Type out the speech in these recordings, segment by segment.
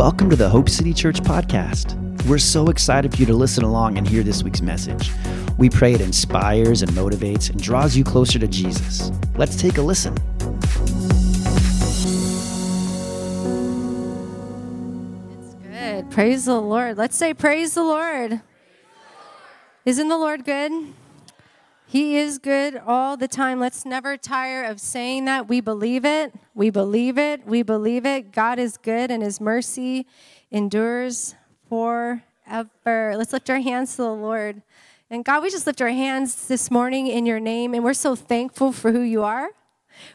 Welcome to the Hope City Church podcast. We're so excited for you to listen along and hear this week's message. We pray it inspires and motivates and draws you closer to Jesus. Let's take a listen. It's good. Praise the Lord. Let's say, Praise the Lord. Isn't the Lord good? He is good all the time. Let's never tire of saying that. We believe it. We believe it. We believe it. God is good and his mercy endures forever. Let's lift our hands to the Lord. And God, we just lift our hands this morning in your name, and we're so thankful for who you are.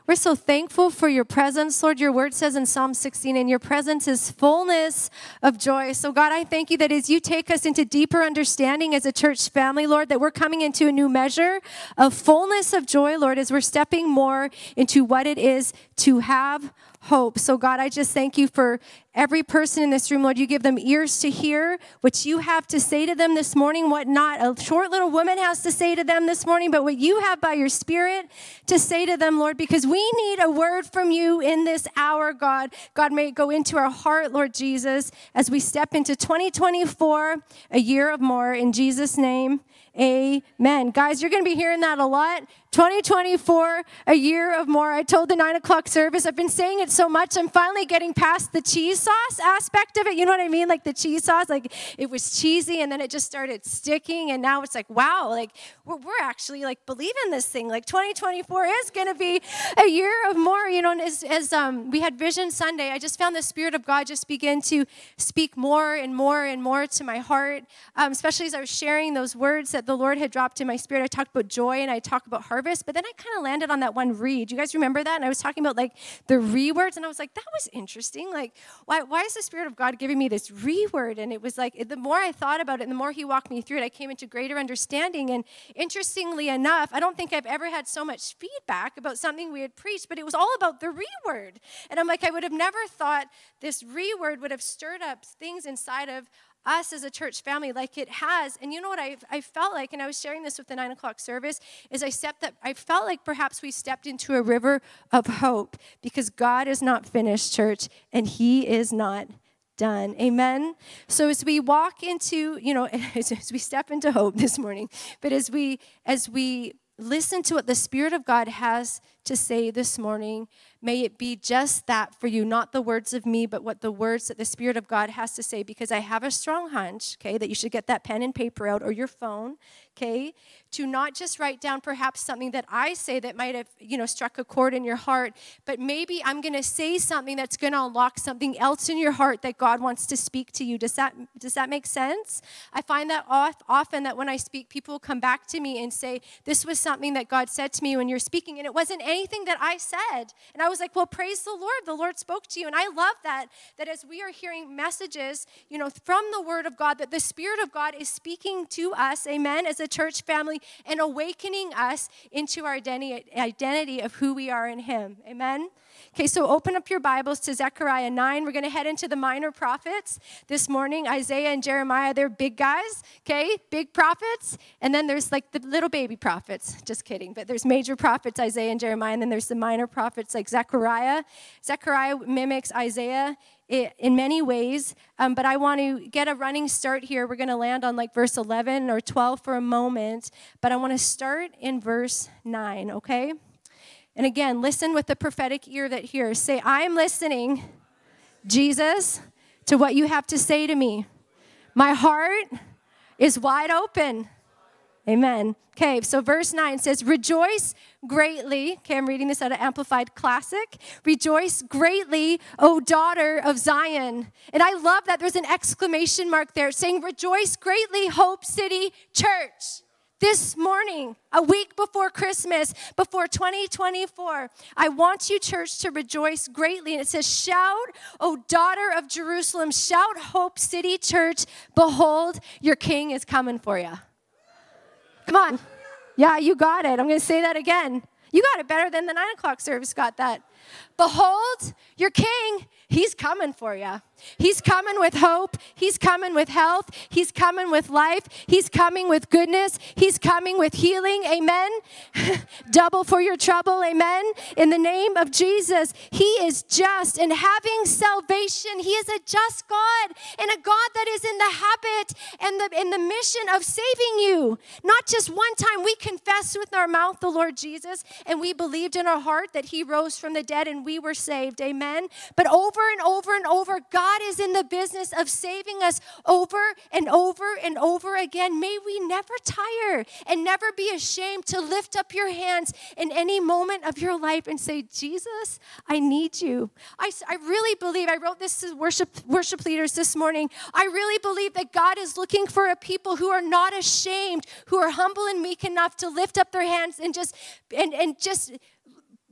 We're so thankful for your presence, Lord. Your word says in Psalm 16, and your presence is fullness of joy. So, God, I thank you that as you take us into deeper understanding as a church family, Lord, that we're coming into a new measure of fullness of joy, Lord, as we're stepping more into what it is to have hope. So, God, I just thank you for every person in this room, Lord. You give them ears to hear what you have to say to them this morning, what not a short little woman has to say to them this morning, but what you have by your Spirit to say to them, Lord, because we need a word from you in this hour, God. God, may it go into our heart, Lord Jesus, as we step into 2024, a year of more. In Jesus' name, amen. Guys, you're going to be hearing that a lot 2024, a year of more. I told the nine o'clock service, I've been saying it so much, I'm finally getting past the cheese sauce aspect of it. You know what I mean? Like the cheese sauce, like it was cheesy and then it just started sticking. And now it's like, wow, like we're, we're actually like believing this thing. Like 2024 is going to be a year of more. You know, and as, as um, we had Vision Sunday, I just found the Spirit of God just begin to speak more and more and more to my heart, um, especially as I was sharing those words that the Lord had dropped in my spirit. I talked about joy and I talked about harvest harvest. But then I kind of landed on that one read. You guys remember that? And I was talking about like the re words, and I was like, that was interesting. Like, why, why is the Spirit of God giving me this re word? And it was like, the more I thought about it, and the more He walked me through it, I came into greater understanding. And interestingly enough, I don't think I've ever had so much feedback about something we had preached, but it was all about the re word. And I'm like, I would have never thought this re word would have stirred up things inside of us as a church family like it has. And you know what I, I felt like, and I was sharing this with the nine o'clock service, is I stepped that I felt like perhaps we stepped into a river of hope because God is not finished, church, and He is not done. Amen. So as we walk into, you know, as, as we step into hope this morning, but as we as we listen to what the Spirit of God has to say this morning, May it be just that for you, not the words of me, but what the words that the Spirit of God has to say, because I have a strong hunch, okay, that you should get that pen and paper out or your phone, okay, to not just write down perhaps something that I say that might have, you know, struck a chord in your heart, but maybe I'm going to say something that's going to unlock something else in your heart that God wants to speak to you. Does that does that make sense? I find that often that when I speak, people come back to me and say, "This was something that God said to me when you're speaking," and it wasn't anything that I said, and I was like, well, praise the Lord. The Lord spoke to you. And I love that, that as we are hearing messages, you know, from the Word of God, that the Spirit of God is speaking to us, amen, as a church family and awakening us into our identity of who we are in Him, amen. Okay, so open up your Bibles to Zechariah 9. We're going to head into the minor prophets this morning. Isaiah and Jeremiah, they're big guys, okay? Big prophets. And then there's like the little baby prophets. Just kidding. But there's major prophets, Isaiah and Jeremiah, and then there's the minor prophets like Zechariah. Zechariah mimics Isaiah in many ways, um, but I want to get a running start here. We're going to land on like verse 11 or 12 for a moment, but I want to start in verse 9, okay? And again, listen with the prophetic ear that hears. Say, I'm listening, Jesus, to what you have to say to me. My heart is wide open. Amen. Okay, so verse 9 says, Rejoice greatly. Okay, I'm reading this out of Amplified Classic. Rejoice greatly, O daughter of Zion. And I love that there's an exclamation mark there saying, Rejoice greatly, Hope City Church this morning, a week before Christmas, before 2024, I want you, church, to rejoice greatly. And it says, Shout, O daughter of Jerusalem, shout, Hope City Church, behold, your king is coming for you. Come on. Yeah, you got it. I'm going to say that again. You got it better than the nine o'clock service got that. Behold, your king, he's coming for you. He's coming with hope. He's coming with health. He's coming with life. He's coming with goodness. He's coming with healing. Amen. Double for your trouble. Amen. In the name of Jesus, He is just and having salvation. He is a just God and a God that is in the habit and the, in the mission of saving you. Not just one time we confessed with our mouth the Lord Jesus and we believed in our heart that He rose from the dead and we were saved. Amen. But over and over and over, God God is in the business of saving us over and over and over again. May we never tire and never be ashamed to lift up your hands in any moment of your life and say, Jesus, I need you. I, I really believe, I wrote this to worship, worship leaders this morning. I really believe that God is looking for a people who are not ashamed, who are humble and meek enough to lift up their hands and just, and, and just,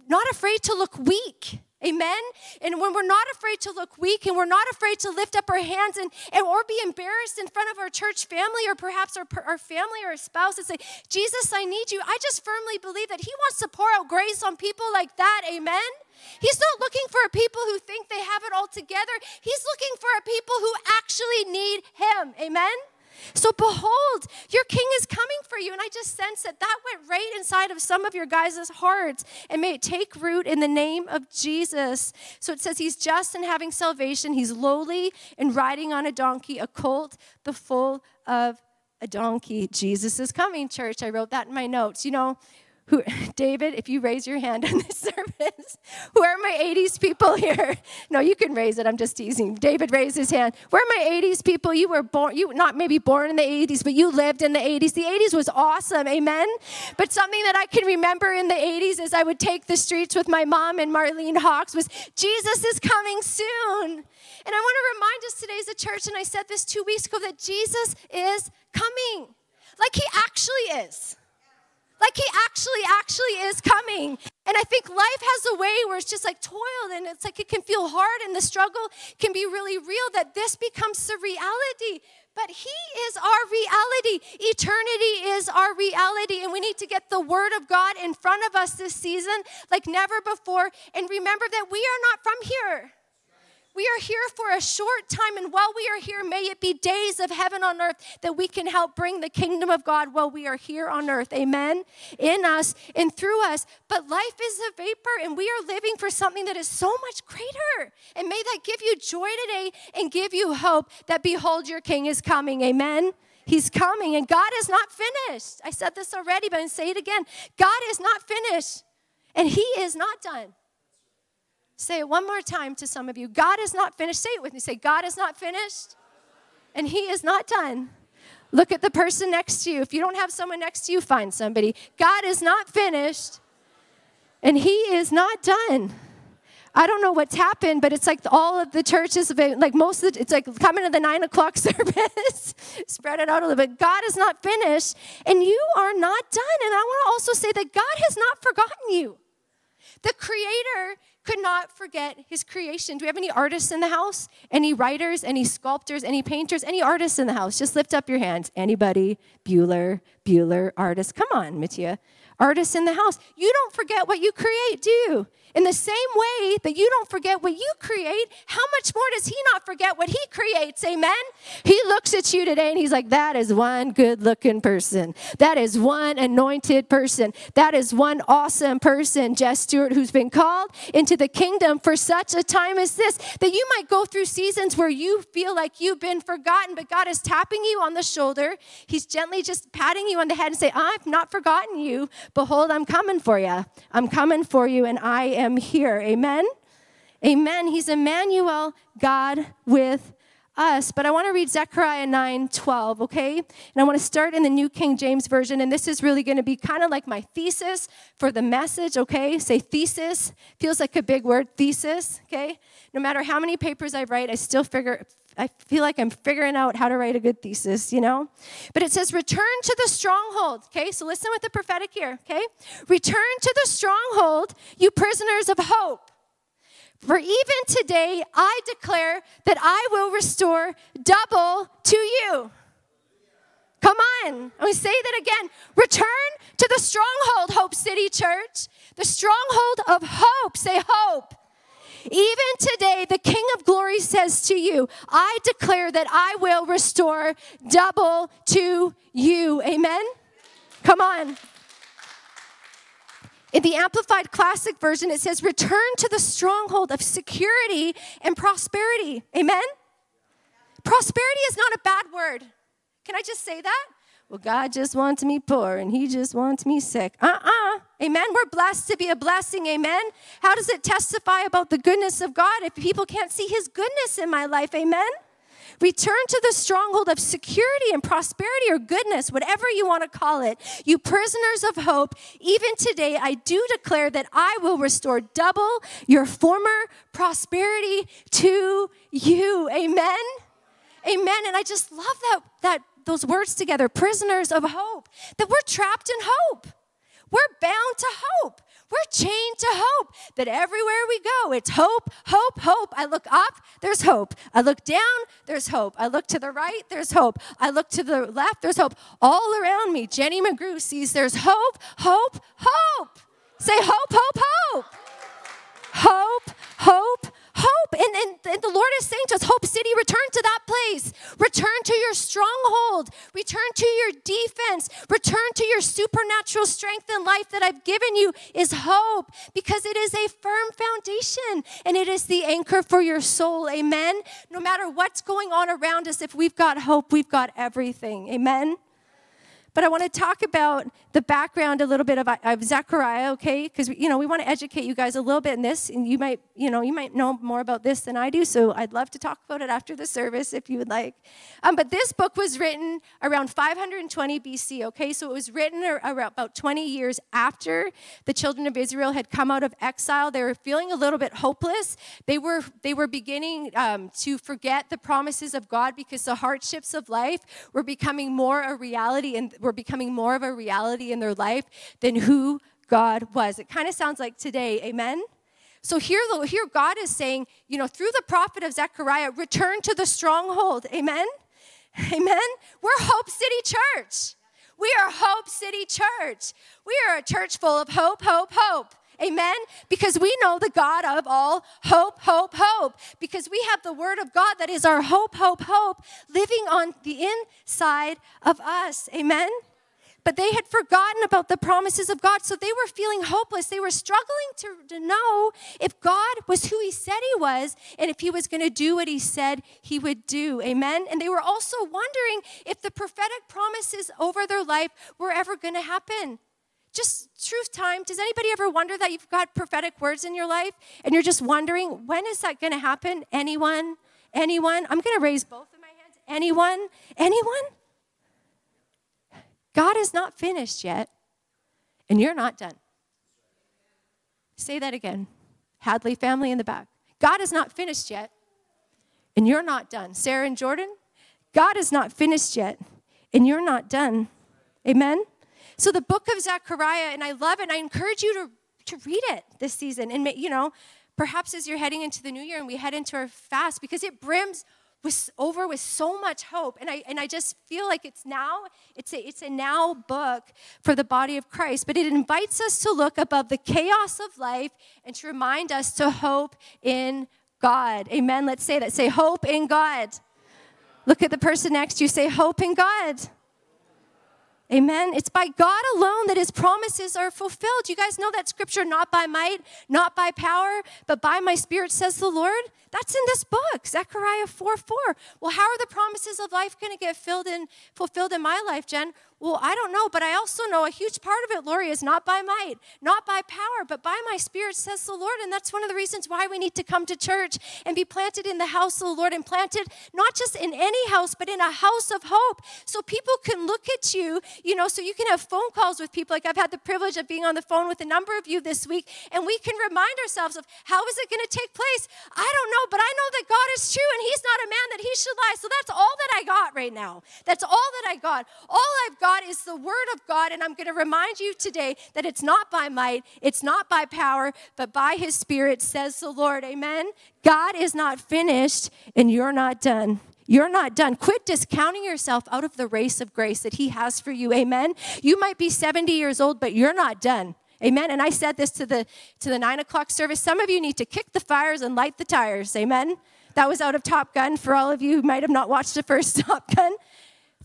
not afraid to look weak Amen? And when we're not afraid to look weak and we're not afraid to lift up our hands and, and or be embarrassed in front of our church family or perhaps our, our family or a spouse and say, Jesus, I need you. I just firmly believe that He wants to pour out grace on people like that. Amen? He's not looking for people who think they have it all together. He's looking for a people who actually need Him. Amen? So behold, your king is coming for you. And I just sense that that went right inside of some of your guys' hearts. And may it take root in the name of Jesus. So it says he's just and having salvation. He's lowly and riding on a donkey, a colt, the foal of a donkey. Jesus is coming, church. I wrote that in my notes. You know, who, David, if you raise your hand in this service, who are my 80s people here? No, you can raise it. I'm just teasing. David raised his hand. Where are my 80s people? You were born, you not maybe born in the 80s, but you lived in the 80s. The 80s was awesome, amen? But something that I can remember in the 80s is I would take the streets with my mom and Marlene Hawks was Jesus is coming soon. And I want to remind us today as a church, and I said this two weeks ago, that Jesus is coming. Like he actually is. Like he actually, actually is coming. And I think life has a way where it's just like toiled and it's like it can feel hard and the struggle can be really real that this becomes the reality. But He is our reality. Eternity is our reality. And we need to get the Word of God in front of us this season like never before. And remember that we are not from here. We are here for a short time, and while we are here, may it be days of heaven on earth that we can help bring the kingdom of God while we are here on earth. Amen. In us and through us. But life is a vapor, and we are living for something that is so much greater. And may that give you joy today and give you hope that behold, your king is coming. Amen. He's coming, and God is not finished. I said this already, but I'm going to say it again. God is not finished, and He is not done. Say it one more time to some of you. God is not finished. Say it with me. Say, God is not finished, and He is not done. Look at the person next to you. If you don't have someone next to you, find somebody. God is not finished, and He is not done. I don't know what's happened, but it's like all of the churches, have been like most of the, it's like coming to the nine o'clock service, spread it out a little bit. God is not finished, and you are not done. And I want to also say that God has not forgotten you. The Creator could not forget his creation. Do we have any artists in the house? Any writers, any sculptors, any painters, any artists in the house? Just lift up your hands. Anybody? Bueller, Bueller, artist. Come on, Mattia. Artists in the house. You don't forget what you create, do you? In the same way that you don't forget what you create, how much more does He not forget what He creates? Amen? He looks at you today and He's like, that is one good looking person. That is one anointed person. That is one awesome person, Jess Stewart, who's been called into the kingdom for such a time as this. That you might go through seasons where you feel like you've been forgotten, but God is tapping you on the shoulder. He's gently just patting you on the head and say, I've not forgotten you. Behold, I'm coming for you. I'm coming for you, and I am am here. Amen? Amen. He's Emmanuel, God with us. But I want to read Zechariah 9 12, okay? And I want to start in the New King James Version. And this is really going to be kind of like my thesis for the message, okay? Say thesis. Feels like a big word, thesis, okay? No matter how many papers I write, I still figure. I feel like I'm figuring out how to write a good thesis, you know? But it says, return to the stronghold, okay? So listen with the prophetic here, okay? Return to the stronghold, you prisoners of hope. For even today I declare that I will restore double to you. Come on. Going to say that again. Return to the stronghold, Hope City Church. The stronghold of hope. Say hope. Even today, the King of Glory says to you, I declare that I will restore double to you. Amen? Come on. In the Amplified Classic Version, it says, Return to the stronghold of security and prosperity. Amen? Prosperity is not a bad word. Can I just say that? Well, God just wants me poor and He just wants me sick. Uh uh Amen. We're blessed to be a blessing. Amen. How does it testify about the goodness of God if people can't see His goodness in my life? Amen. Return to the stronghold of security and prosperity or goodness, whatever you want to call it. You prisoners of hope, even today, I do declare that I will restore double your former prosperity to you. Amen. Amen. And I just love that, that those words together, prisoners of hope, that we're trapped in hope. We're bound to hope. We're chained to hope that everywhere we go, it's hope, hope, hope. I look up, there's hope. I look down, there's hope. I look to the right, there's hope. I look to the left, there's hope. All around me, Jenni McGrew sees there's hope, hope, hope. Say hope, hope, hope. Hope, hope, hope. And, and, and, the Lord is saying to us, Hope City, return to that place. Return to your stronghold. Return to your defense. Return to your supernatural strength and life that I've given you is hope because it is a firm foundation and it is the anchor for your soul. Amen. No matter what's going on around us, if we've got hope, we've got everything. Amen. But I want to talk about the background a little bit of, of Zechariah, okay? Because you know we want to educate you guys a little bit in this, and you might, you know, you might know more about this than I do. So I'd love to talk about it after the service if you would like. Um, but this book was written around 520 BC, okay? So it was written about 20 years after the children of Israel had come out of exile. They were feeling a little bit hopeless. They were they were beginning um, to forget the promises of God because the hardships of life were becoming more a reality and were becoming more of a reality in their life than who God was. It kind of sounds like today, amen? So here, here God is saying, you know, through the prophet of Zechariah, return to the stronghold, amen? Amen? We're Hope City Church. We are Hope City Church. We are a church full of hope, hope, hope. Amen? Because we know the God of all hope, hope, hope. Because we have the Word of God that is our hope, hope, hope living on the inside of us. Amen? But they had forgotten about the promises of God, so they were feeling hopeless. They were struggling to, to know if God was who He said He was and if He was going to do what He said He would do. Amen? And they were also wondering if the prophetic promises over their life were ever going to happen just truth time. Does anybody ever wonder that you've got prophetic words in your life and you're just wondering when is that going to happen? Anyone? Anyone? I'm going to raise both of my hands. Anyone? Anyone? God is not finished yet and you're not done. Say that again. Hadley family in the back. God is not finished yet and you're not done. Sarah and jordan god is not finished yet and you're not done. Amen so the book of Zechariah, and I love it, and I encourage you to, to read it this season. And, you know, perhaps as you're heading into the new year and we head into our fast, because it brims with, over with so much hope. And I, and I just feel like it's now, it's a, it's a now book for the body of Christ. But it invites us to look above the chaos of life and to remind us to hope in God. Amen. Let's say that. Say hope in God. Look at the person next to you. Say hope in God. Amen. It's by God alone that his promises are fulfilled. You guys know that scripture, not by might, not by power, but by my spirit, says the Lord? That's in this book, Zechariah 4 4. Well, how are the promises of life going to get filled in, fulfilled in my life, Jen? Well, I don't know, but I also know a huge part of it, Lori, is not by might, not by power, but by my spirit, says the Lord. And that's one of the reasons why we need to come to church and be planted in the house of the Lord and planted not just in any house, but in a house of hope. So people can look at you, you know, so you can have phone calls with people. Like I've had the privilege of being on the phone with a number of you this week, and we can remind ourselves of how is it going to take place? I don't know, but I know that God is true and He's not a man that He should lie. So that's all that I got right now. That's all that I got. All I've got is the Word of God, and I'm going to remind you today that it's not by might, it's not by power, but by His Spirit, says the Lord. Amen. God is not finished, and you're not done. You're not done. Quit discounting yourself out of the race of grace that He has for you. Amen. You might be 70 years old, but you're not done. Amen. And I said this to the to the nine o'clock service. Some of you need to kick the fires and light the tires. Amen. That was out of Top Gun for all of you who might have not watched the first Top Gun.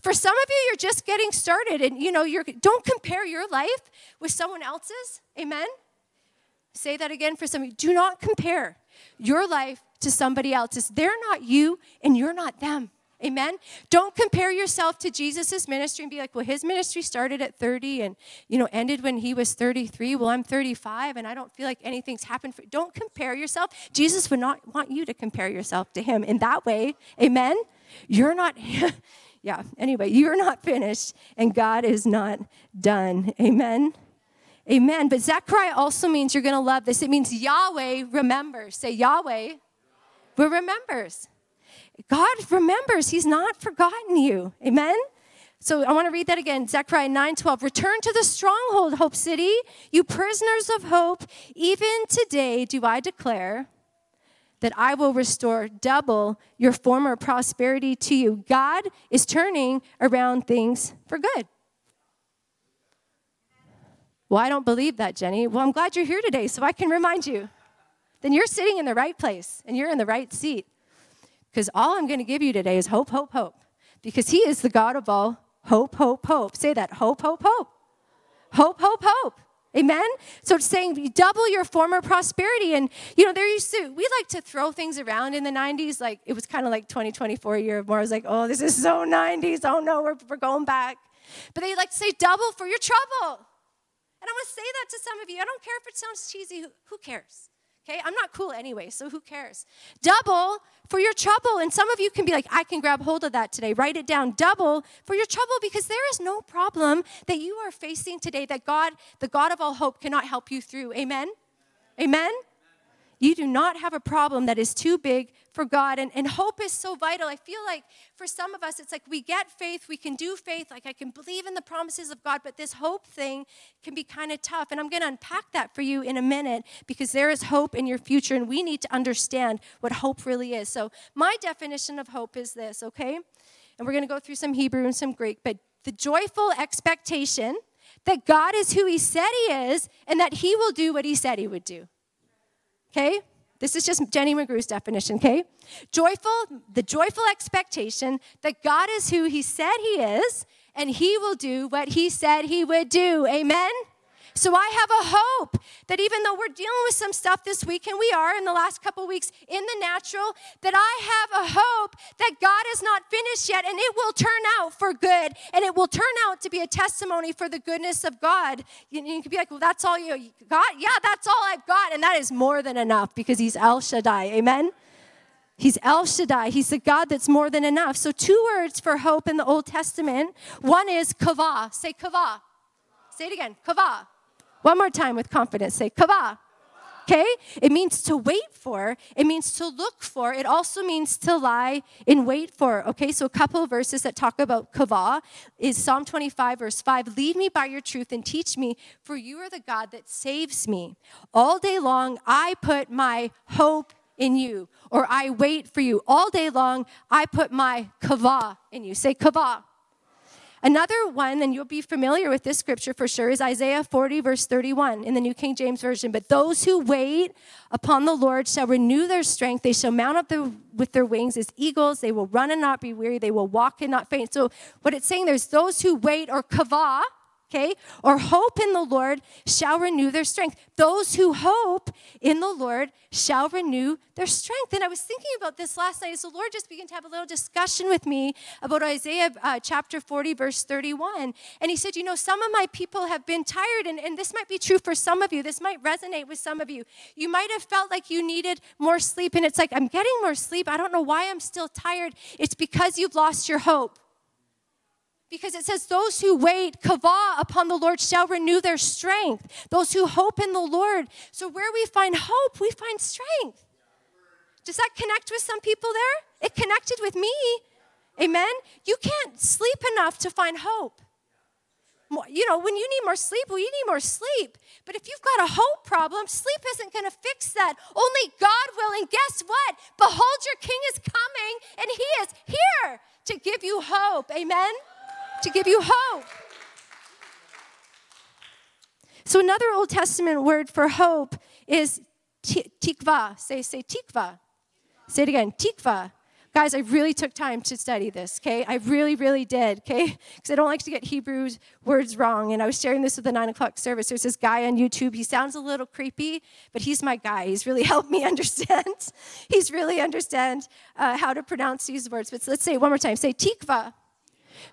For some of you, you're just getting started, and you know, you're don't compare your life with someone else's. Amen. Say that again for some of you. Do not compare your life to somebody else's. They're not you, and you're not them. Amen. Don't compare yourself to Jesus' ministry and be like, well, his ministry started at 30 and, you know, ended when he was 33. Well, I'm 35 and I don't feel like anything's happened. For... Don't compare yourself. Jesus would not want you to compare yourself to him in that way. Amen. You're not, yeah, anyway, you're not finished and God is not done. Amen. Amen. But Zechariah also means you're going to love this. It means Yahweh remembers. Say, Yahweh remembers. God remembers. He's not forgotten you. Amen? So I want to read that again. Zechariah 9 12. Return to the stronghold, Hope City, you prisoners of hope. Even today do I declare that I will restore double your former prosperity to you. God is turning around things for good. Well, I don't believe that, Jenni. Well, I'm glad you're here today so I can remind you. Then you're sitting in the right place and you're in the right seat. Because all I'm going to give you today is hope, hope, hope. Because He is the God of all hope, hope, hope. Say that hope, hope, hope. Hope, hope, hope. Amen? So it's saying double your former prosperity. And, you know, there used to, we like to throw things around in the 90s. Like, it was kind of like 2024 year of more. I was like, oh, this is so 90s. Oh, no, we're, we're going back. But they like to say double for your trouble. And I want to say that to some of you. I don't care if it sounds cheesy. Who, who cares? Okay, I'm not cool anyway, so who cares? Double for your trouble. And some of you can be like, I can grab hold of that today. Write it down. Double for your trouble because there is no problem that you are facing today that God, the God of all hope, cannot help you through. Amen? Amen? You do not have a problem that is too big for God. And, and hope is so vital. I feel like for some of us, it's like we get faith, we can do faith, like I can believe in the promises of God, but this hope thing can be kind of tough. And I'm going to unpack that for you in a minute because there is hope in your future, and we need to understand what hope really is. So, my definition of hope is this, okay? And we're going to go through some Hebrew and some Greek, but the joyful expectation that God is who He said He is and that He will do what He said He would do. Okay? This is just Jenni McGrew's definition, okay? Joyful, the joyful expectation that God is who He said He is, and He will do what He said He would do. Amen? So I have a hope that even though we're dealing with some stuff this week, and we are in the last couple weeks in the natural, that I have a hope that God is not finished yet and it will turn out for good and it will turn out to be a testimony for the goodness of God. You, you can be like, well, that's all you got? Yeah, that's all I've got. And that is more than enough because He's El Shaddai. Amen? He's El Shaddai. He's the God that's more than enough. So, two words for hope in the Old Testament. One is kavah. Say kavah. Say it again. Kavah. One more time with confidence. Say kavah. Okay? It means to wait for. It means to look for. It also means to lie in wait for. Okay? So a couple verses that talk about kavah is Psalm 25 verse 5. Lead me by your truth and teach me, for you are the God that saves me. All day long I put my hope in you, or I wait for you. All day long I put my kavah in you. Say kavah. Another one, and you'll be familiar with this scripture for sure, is Isaiah 40, verse 31 in the New King James Version. But those who wait upon the Lord shall renew their strength. They shall mount up the, with their wings as eagles. They will run and not be weary. They will walk and not faint. So, what it's saying there's those who wait or kavah, okay, or hope in the Lord shall renew their strength. Those who hope in the Lord shall renew their strength. And I was thinking about this last night as the Lord just began to have a little discussion with me about Isaiah uh, chapter 40, verse 31. And He said, You know, some of my people have been tired, and, and this might be true for some of you. This might resonate with some of you. You might have felt like you needed more sleep, and it's like, I'm getting more sleep. I don't know why I'm still tired. It's because you've lost your hope because it says, Those who wait, kavah, upon the Lord shall renew their strength. Those who hope in the Lord. So, where we find hope, we find strength. Does that connect with some people there? It connected with me. Amen? You can't sleep enough to find hope. You know, when you need more sleep, well, you need more sleep. But if you've got a hope problem, sleep isn't going to fix that. Only God will. And guess what? Behold, your king is coming, and he is here to give you hope. Amen? To give you hope. So another Old Testament word for hope is tikva. Say, say tikva. Say it again, tikva. Guys, I really took time to study this, okay? I really, really did, okay? Because I don't like to get Hebrew words wrong. And I was sharing this with the nine o'clock service. There's this guy on YouTube. He sounds a little creepy, but he's my guy. He's really helped me understand. he's really understand uh, how to pronounce these words. But let's say it one more time. Say tikva.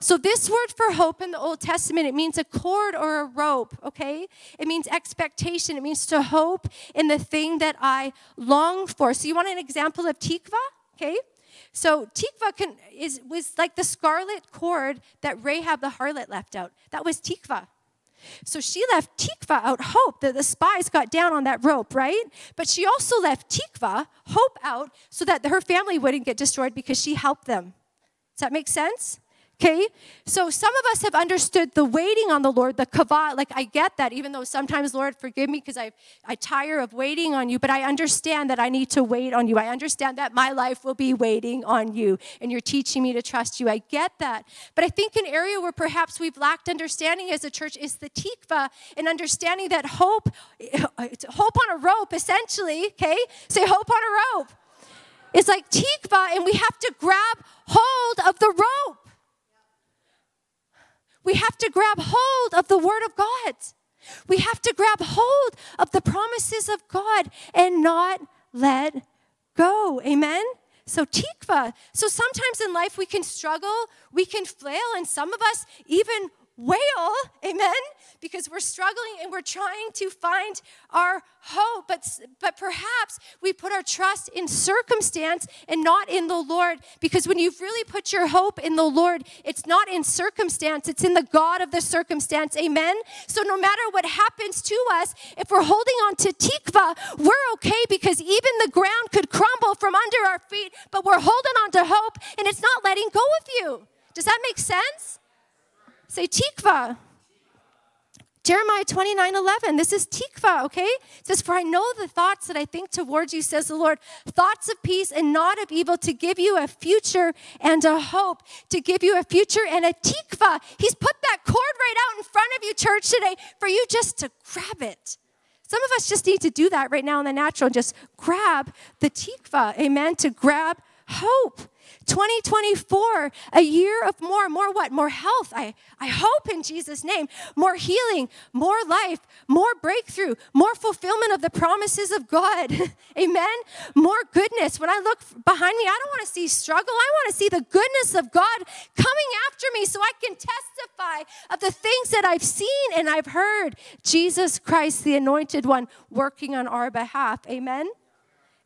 So, this word for hope in the Old Testament, it means a cord or a rope, okay? It means expectation. It means to hope in the thing that I long for. So, you want an example of tikva? Okay? So tikva can, is, was like the scarlet cord that Rahab the harlot left out. That was tikva. So she left tikva out, hope that the spies got down on that rope, right? But she also left tikva, hope out, so that her family wouldn't get destroyed because she helped them. Does that make sense? Okay? So some of us have understood the waiting on the Lord, the kavah. Like, I get that, even though sometimes, Lord, forgive me because I, I tire of waiting on you, but I understand that I need to wait on you. I understand that my life will be waiting on you, and you're teaching me to trust you. I get that. But I think an area where perhaps we've lacked understanding as a church is the tikva and understanding that hope, it's hope on a rope, essentially, okay? Say hope on a rope. It's like tikva, and we have to grab hold of the rope. We have to grab hold of the Word of God. We have to grab hold of the promises of God and not let go. Amen? So, tikva. So, sometimes in life we can struggle, we can flail, and some of us even wail, amen, because we're struggling and we're trying to find our hope. But, but perhaps we put our trust in circumstance and not in the Lord, because when you've really put your hope in the Lord, it's not in circumstance, it's in the God of the circumstance, amen. So no matter what happens to us, if we're holding on to tikva, we're okay because even the ground could crumble from under our feet, but we're holding on to hope and it's not letting go of you. Does that make sense? Say tikva. Jeremiah 29 11. This is tikva, okay? It says, For I know the thoughts that I think towards you, says the Lord, thoughts of peace and not of evil, to give you a future and a hope, to give you a future and a tikva. He's put that cord right out in front of you, church, today, for you just to grab it. Some of us just need to do that right now in the natural just grab the tikva, amen, to grab hope. 2024, a year of more, more what? More health. I, I hope in Jesus' name. More healing, more life, more breakthrough, more fulfillment of the promises of God. Amen. More goodness. When I look behind me, I don't want to see struggle. I want to see the goodness of God coming after me so I can testify of the things that I've seen and I've heard. Jesus Christ, the anointed one, working on our behalf. Amen.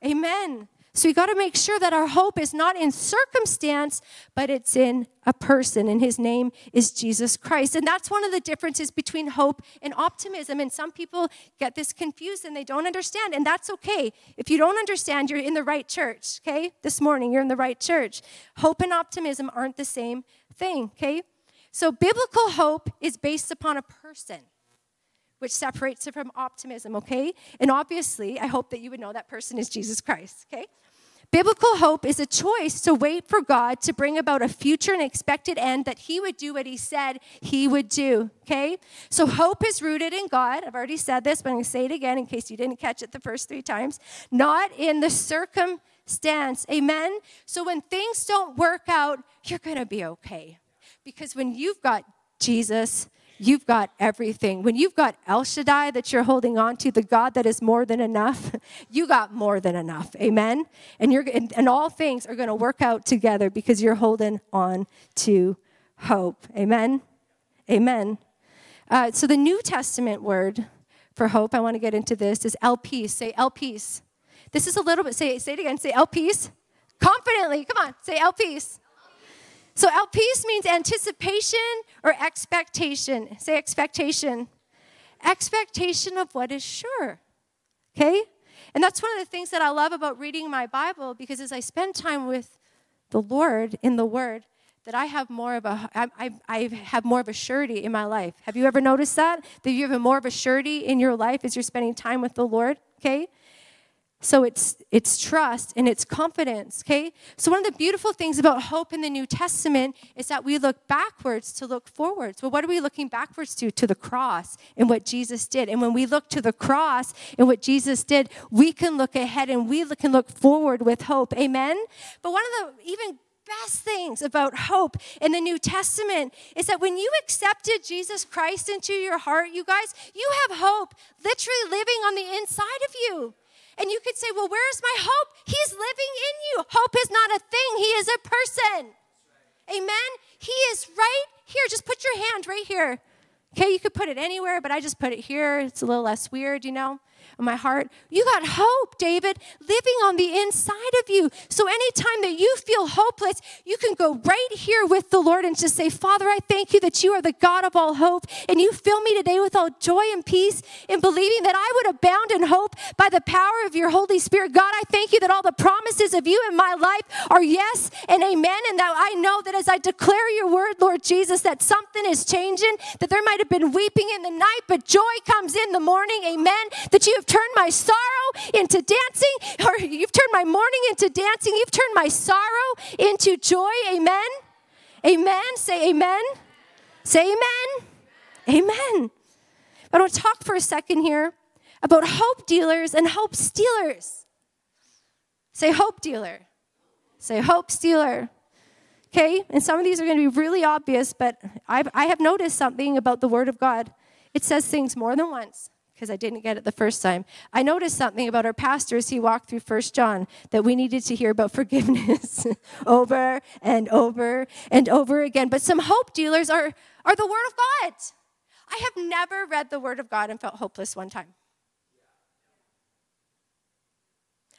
Amen. So we got to make sure that our hope is not in circumstance, but it's in a person, and his name is Jesus Christ. And that's one of the differences between hope and optimism. And some people get this confused and they don't understand, and that's okay. If you don't understand, you're in the right church, okay? This morning, you're in the right church. Hope and optimism aren't the same thing, okay? So biblical hope is based upon a person which separates it from optimism, okay? And obviously, I hope that you would know that person is Jesus Christ, okay? Biblical hope is a choice to wait for God to bring about a future and expected end that He would do what He said He would do. Okay? So hope is rooted in God. I've already said this, but I'm going to say it again in case you didn't catch it the first three times. Not in the circumstance. Amen? So when things don't work out, you're going to be okay. Because when you've got Jesus, you've got everything. When you've got El Shaddai that you're holding on to, the God that is more than enough, you got more than enough. Amen. And you're and, and all things are going to work out together because you're holding on to hope. Amen. Amen. Uh, so the New Testament word for hope, I want to get into this, is elpis. Say elpis. This is a little bit, say, say it again, say elpis. Confidently, come on, say elpis. So, elpis means anticipation or expectation. Say expectation. Expectation of what is sure. Okay? And that's one of the things that I love about reading my Bible because as I spend time with the Lord in the Word, that I have more of a I, I, have more of a surety in my life. Have you ever noticed that? That you have more of a surety in your life as you're spending time with the Lord? Okay? So it's it's trust and it's confidence, okay? So one of the beautiful things about hope in the New Testament is that we look backwards to look forwards. Well, what are we looking backwards to? To the cross and what Jesus did. And when we look to the cross and what Jesus did, we can look ahead and we can look forward with hope. Amen. But one of the even best things about hope in the New Testament is that when you accepted Jesus Christ into your heart, you guys, you have hope literally living on the inside of you. And you could say, well, where's my hope? He's living in you. Hope is not a thing, He is a person. Amen? He is right here. Just put your hand right here. Okay, you could put it anywhere, but I just put it here. It's a little less weird, you know? My heart. You got hope, David, living on the inside of you. So anytime that you feel hopeless, you can go right here with the Lord and just say, Father, I thank you that you are the God of all hope. And you fill me today with all joy and peace in believing that I would abound in hope by the power of your Holy Spirit. God, I thank you that all the promises of you in my life are yes and amen. And that I know that as I declare your word, Lord Jesus, that something is changing, that there might have been weeping in the night, but joy comes in the morning. Amen. That you have turned my sorrow into dancing, or you've turned my mourning into dancing. You've turned my sorrow into joy. Amen. Amen. Say amen. Say amen. Amen. I want to talk for a second here about hope dealers and hope stealers. Say hope dealer. Say hope stealer. Okay, and some of these are going to be really obvious, but I've, I have noticed something about the Word of God. It says things more than once because I didn't get it the first time. I noticed something about our pastor as he walked through First John that we needed to hear about forgiveness over and over and over again. But some hope dealers are, are the Word of God. I have never read the Word of God and felt hopeless one time.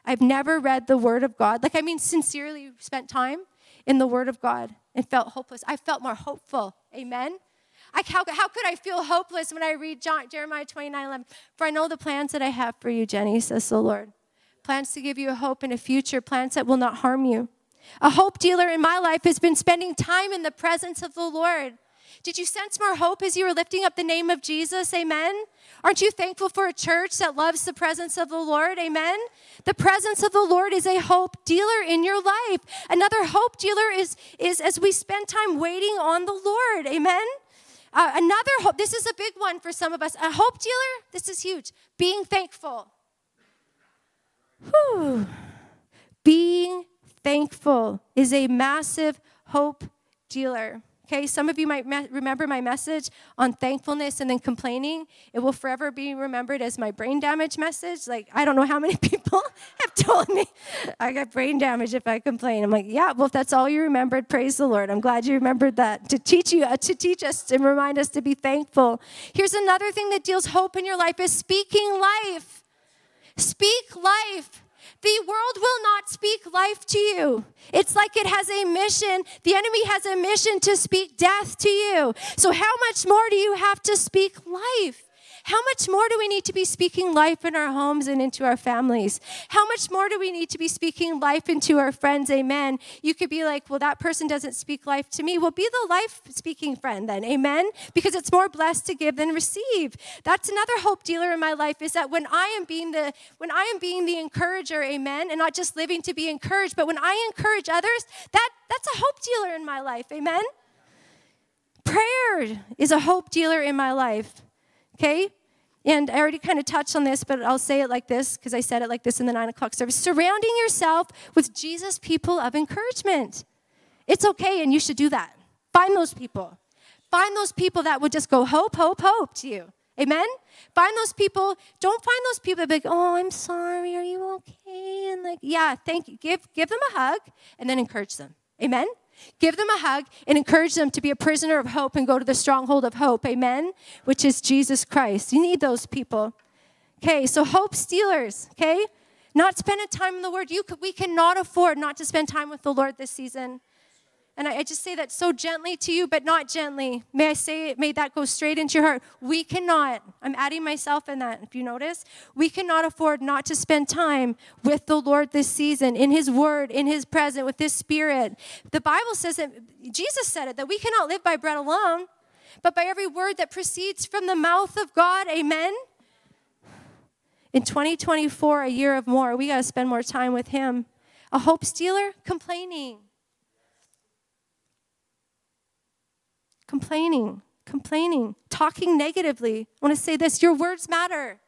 I've never read the Word of God. Like, I mean, sincerely spent time in the Word of God and felt hopeless. I felt more hopeful. Amen. I, how, how could I feel hopeless when I read John, Jeremiah 29 11? For I know the plans that I have for you, Jenni, says the Lord. Plans to give you a hope and a future, plans that will not harm you. A hope dealer in my life has been spending time in the presence of the Lord. Did you sense more hope as you were lifting up the name of Jesus? Amen. Aren't you thankful for a church that loves the presence of the Lord? Amen. The presence of the Lord is a hope dealer in your life. Another hope dealer is, is as we spend time waiting on the Lord. Amen. Uh, another hope, this is a big one for some of us. A hope dealer, this is huge. Being thankful. Whew. Being thankful is a massive hope dealer. Okay, some of you might me- remember my message on thankfulness and then complaining. It will forever be remembered as my brain damage message. Like, I don't know how many people have told me I got brain damage if I complain. I'm like, yeah, well, if that's all you remembered, praise the Lord. I'm glad you remembered that to teach you, uh, to teach us and remind us to be thankful. Here's another thing that deals hope in your life is speaking life. Speak life. The world will not speak life to you. It's like it has a mission. The enemy has a mission to speak death to you. So, how much more do you have to speak life? How much more do we need to be speaking life in our homes and into our families? How much more do we need to be speaking life into our friends? Amen. You could be like, well, that person doesn't speak life to me. Well, be the life speaking friend then. Amen. Because it's more blessed to give than receive. That's another hope dealer in my life is that when I am being the when I am being the encourager, amen, and not just living to be encouraged, but when I encourage others, that that's a hope dealer in my life. Amen. Prayer is a hope dealer in my life. Okay? And I already kind of touched on this, but I'll say it like this because I said it like this in the nine o'clock service. Surrounding yourself with Jesus people of encouragement. It's okay, and you should do that. Find those people. Find those people that would just go hope, hope, hope to you. Amen? Find those people. Don't find those people that be like, oh, I'm sorry. Are you okay? And like, yeah, thank you. Give, give them a hug and then encourage them. Amen? Give them a hug and encourage them to be a prisoner of hope and go to the stronghold of hope. Amen? Which is Jesus Christ. You need those people. Okay, so hope stealers, okay? Not spending time in the Word. You, we cannot afford not to spend time with the Lord this season. And I, just say that so gently to you, but not gently. May I say it, may that go straight into your heart. We cannot, I'm adding myself in that, if you notice, we cannot afford not to spend time with the Lord this season, in His Word, in His presence, with His Spirit. The Bible says that, Jesus said it, that we cannot live by bread alone, but by every word that proceeds from the mouth of God. Amen. In 2024, a year of more, we got to spend more time with Him. A hope stealer? Complaining. Complaining, complaining, talking negatively. I want to say this your words matter.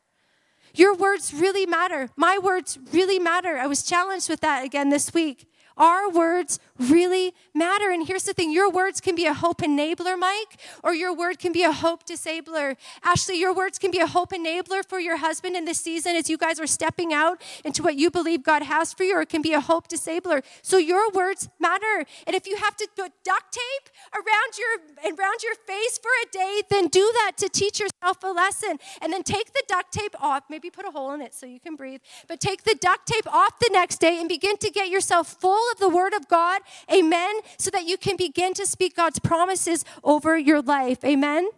Your words really matter. My words really matter. I was challenged with that again this week. Our words really matter. And here's the thing your words can be a hope enabler, Mike, or your word can be a hope disabler. Ashley, your words can be a hope enabler for your husband in this season as you guys are stepping out into what you believe God has for you, or it can be a hope disabler. So your words matter. And if you have to put duct tape around your around your face for a day, then do that to teach yourself a lesson. And then take the duct tape off, maybe put a hole in it so you can breathe, but take the duct tape off the next day and begin to get yourself full of the word of God Amen. So that you can begin to speak God's promises over your life. Amen.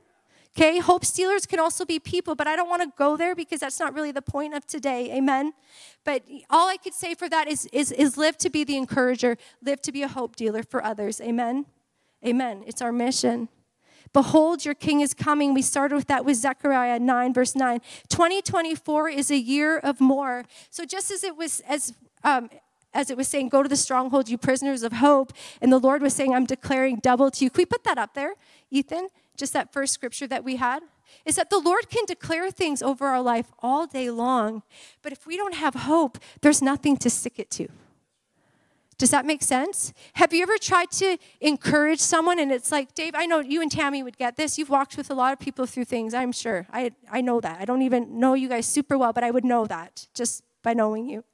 Okay, hope stealers can also be people, but I don't want to go there because that's not really the point of today. Amen. But all I could say for that is, is, is live to be the encourager, live to be a hope dealer for others. Amen. Amen. It's our mission. Behold, your king is coming. We started with that with Zechariah 9, verse 9. 2024 is a year of more. So just as it was, as um, as it was saying, Go to the stronghold, you prisoners of hope. And the Lord was saying, I'm declaring double to you. Can we put that up there, Ethan? Just that first scripture that we had? Is that the Lord can declare things over our life all day long. But if we don't have hope, there's nothing to stick it to. Does that make sense? Have you ever tried to encourage someone and it's like, Dave, I know you and Tammy would get this. You've walked with a lot of people through things, I'm sure. I, I know that. I don't even know you guys super well, but I would know that just by knowing you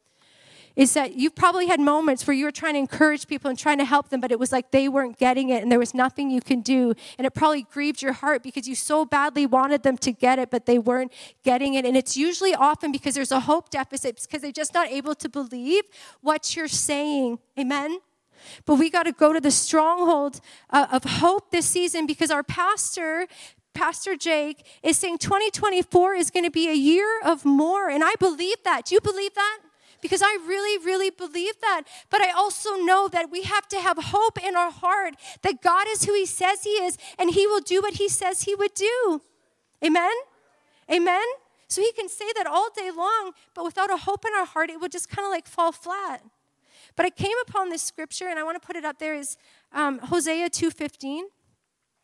is that you've probably had moments where you were trying to encourage people and trying to help them, but it was like they weren't getting it and there was nothing you can do. And it probably grieved your heart because you so badly wanted them to get it, but they weren't getting it. And it's usually often because there's a hope deficit because they're just not able to believe what you're saying. Amen? But we got to go to the stronghold uh, of hope this season because our pastor Pastor Jake is saying 2024 is going to be a year of more. And I believe that. Do you believe that? Because I really, really believe that. But I also know that we have to have hope in our heart that God is who He says He is and He will do what He says He would do. Amen? Amen? So He can say that all day long, but without a hope in our heart, it would just kind of like fall flat. But I came upon this scripture, and I want to put it up there is um, Hosea 2.15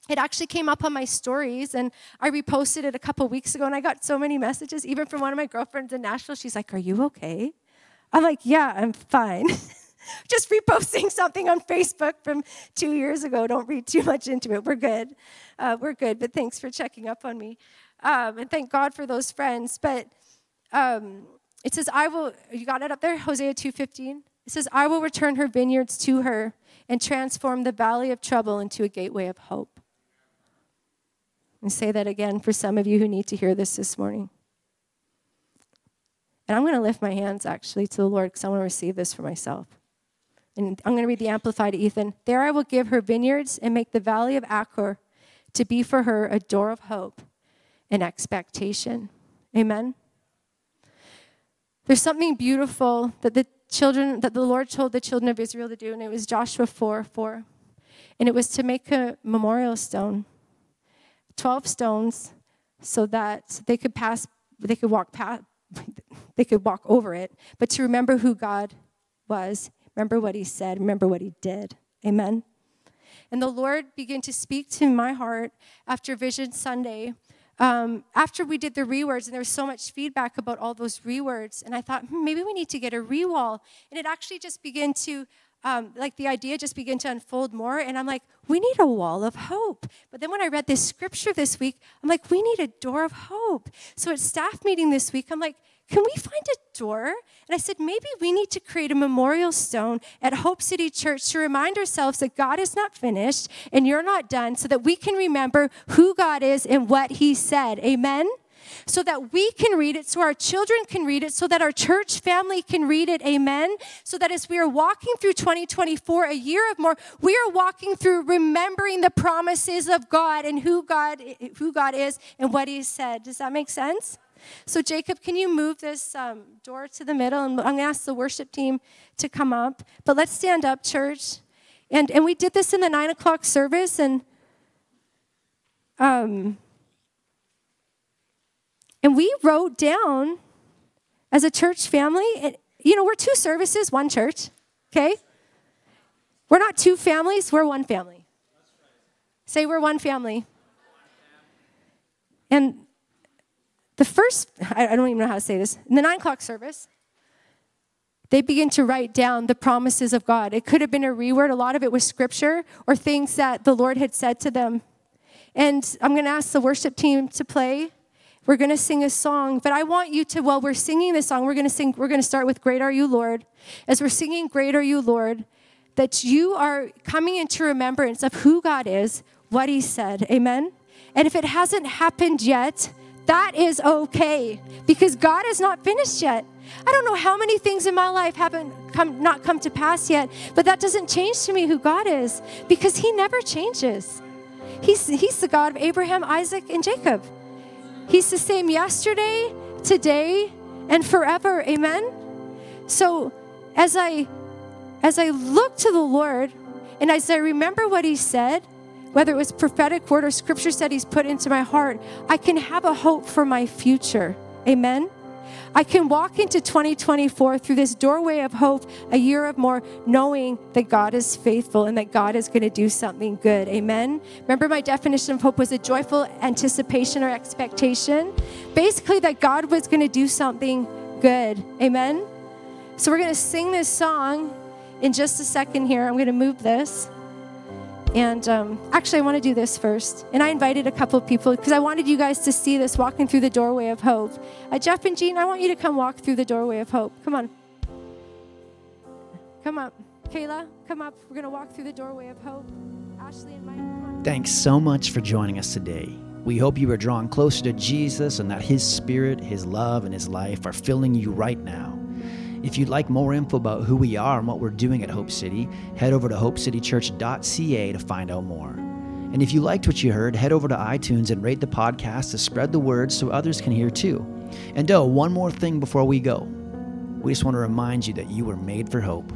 it actually came up on my stories and I reposted it a couple weeks ago and I got so many messages, even from one of my girlfriends in Nashville. She's like, Are you okay? I'm like, yeah, I'm fine. Just reposting something on Facebook from two years ago. Don't read too much into it. We're good. Uh, we're good. But thanks for checking up on me. Um, and thank God for those friends. But um, it says, I will, you got it up there? Hosea 2.15. It says, I will return her vineyards to her and transform the valley of trouble into a gateway of hope. And say that again for some of you who need to hear this this morning. And I'm going to lift my hands actually to the Lord because I want to receive this for myself. And I'm going to read the Amplified Ethan. There I will give her vineyards and make the valley of Achor to be for her a door of hope and expectation. Amen. There's something beautiful that the children that the Lord told the children of Israel to do, and it was Joshua 4 4. And it was to make a memorial stone. 12 stones so that they could pass, they could walk past, they could walk over it, but to remember who God was, remember what He said, remember what He did. Amen. And the Lord began to speak to my heart after Vision Sunday. Um, after we did the rewords, and there was so much feedback about all those rewords, and I thought hmm, maybe we need to get a rewall. And it actually just began to um, like the idea just began to unfold more. And I'm like, we need a wall of hope. But then when I read this scripture this week, I'm like, we need a door of hope. So at staff meeting this week, I'm like, can we find a door? And I said, maybe we need to create a memorial stone at Hope City Church to remind ourselves that God is not finished and you're not done so that we can remember who God is and what He said. Amen? So that we can read it, so our children can read it, so that our church family can read it. Amen. So that as we are walking through 2024, a year of more, we are walking through remembering the promises of God and who God who God is and what He said. Does that make sense? So, Jacob, can you move this um, door to the middle? And I'm going to ask the worship team to come up. But let's stand up, church. And, and we did this in the nine o'clock service, and um, and we wrote down as a church family, it, you know, we're two services, one church, okay? We're not two families, we're one family. Say we're one family. And the first, I don't even know how to say this, in the nine o'clock service, they begin to write down the promises of God. It could have been a reword, a lot of it was scripture or things that the Lord had said to them. And I'm going to ask the worship team to play. We're going to sing a song, but I want you to, while we're singing this song, we're going to sing, we're going to start with Great Are You, Lord. As we're singing Great Are You, Lord, that you are coming into remembrance of who God is, what He said. Amen? And if it hasn't happened yet, that is okay because God is not finished yet. I don't know how many things in my life haven't come not come to pass yet, but that doesn't change to me who God is because he never changes. He's he's the God of Abraham, Isaac, and Jacob. He's the same yesterday, today, and forever. Amen. So as I as I look to the Lord and as I remember what he said, whether it was prophetic word or scripture that he's put into my heart, I can have a hope for my future. Amen. I can walk into 2024 through this doorway of hope, a year of more, knowing that God is faithful and that God is going to do something good. Amen. Remember, my definition of hope was a joyful anticipation or expectation. Basically, that God was going to do something good. Amen. So, we're going to sing this song in just a second here. I'm going to move this. And um, actually, I want to do this first. And I invited a couple of people because I wanted you guys to see this walking through the doorway of hope. Uh, Jeff and Jean, I want you to come walk through the doorway of hope. Come on. Come up. Kayla, come up. We're going to walk through the doorway of hope. Ashley and Mike, Thanks so much for joining us today. We hope you are drawn closer to Jesus and that His Spirit, His love, and His life are filling you right now. If you'd like more info about who we are and what we're doing at Hope City, head over to hopecitychurch.ca to find out more. And if you liked what you heard, head over to iTunes and rate the podcast to spread the word so others can hear too. And oh, one more thing before we go. We just want to remind you that you were made for hope.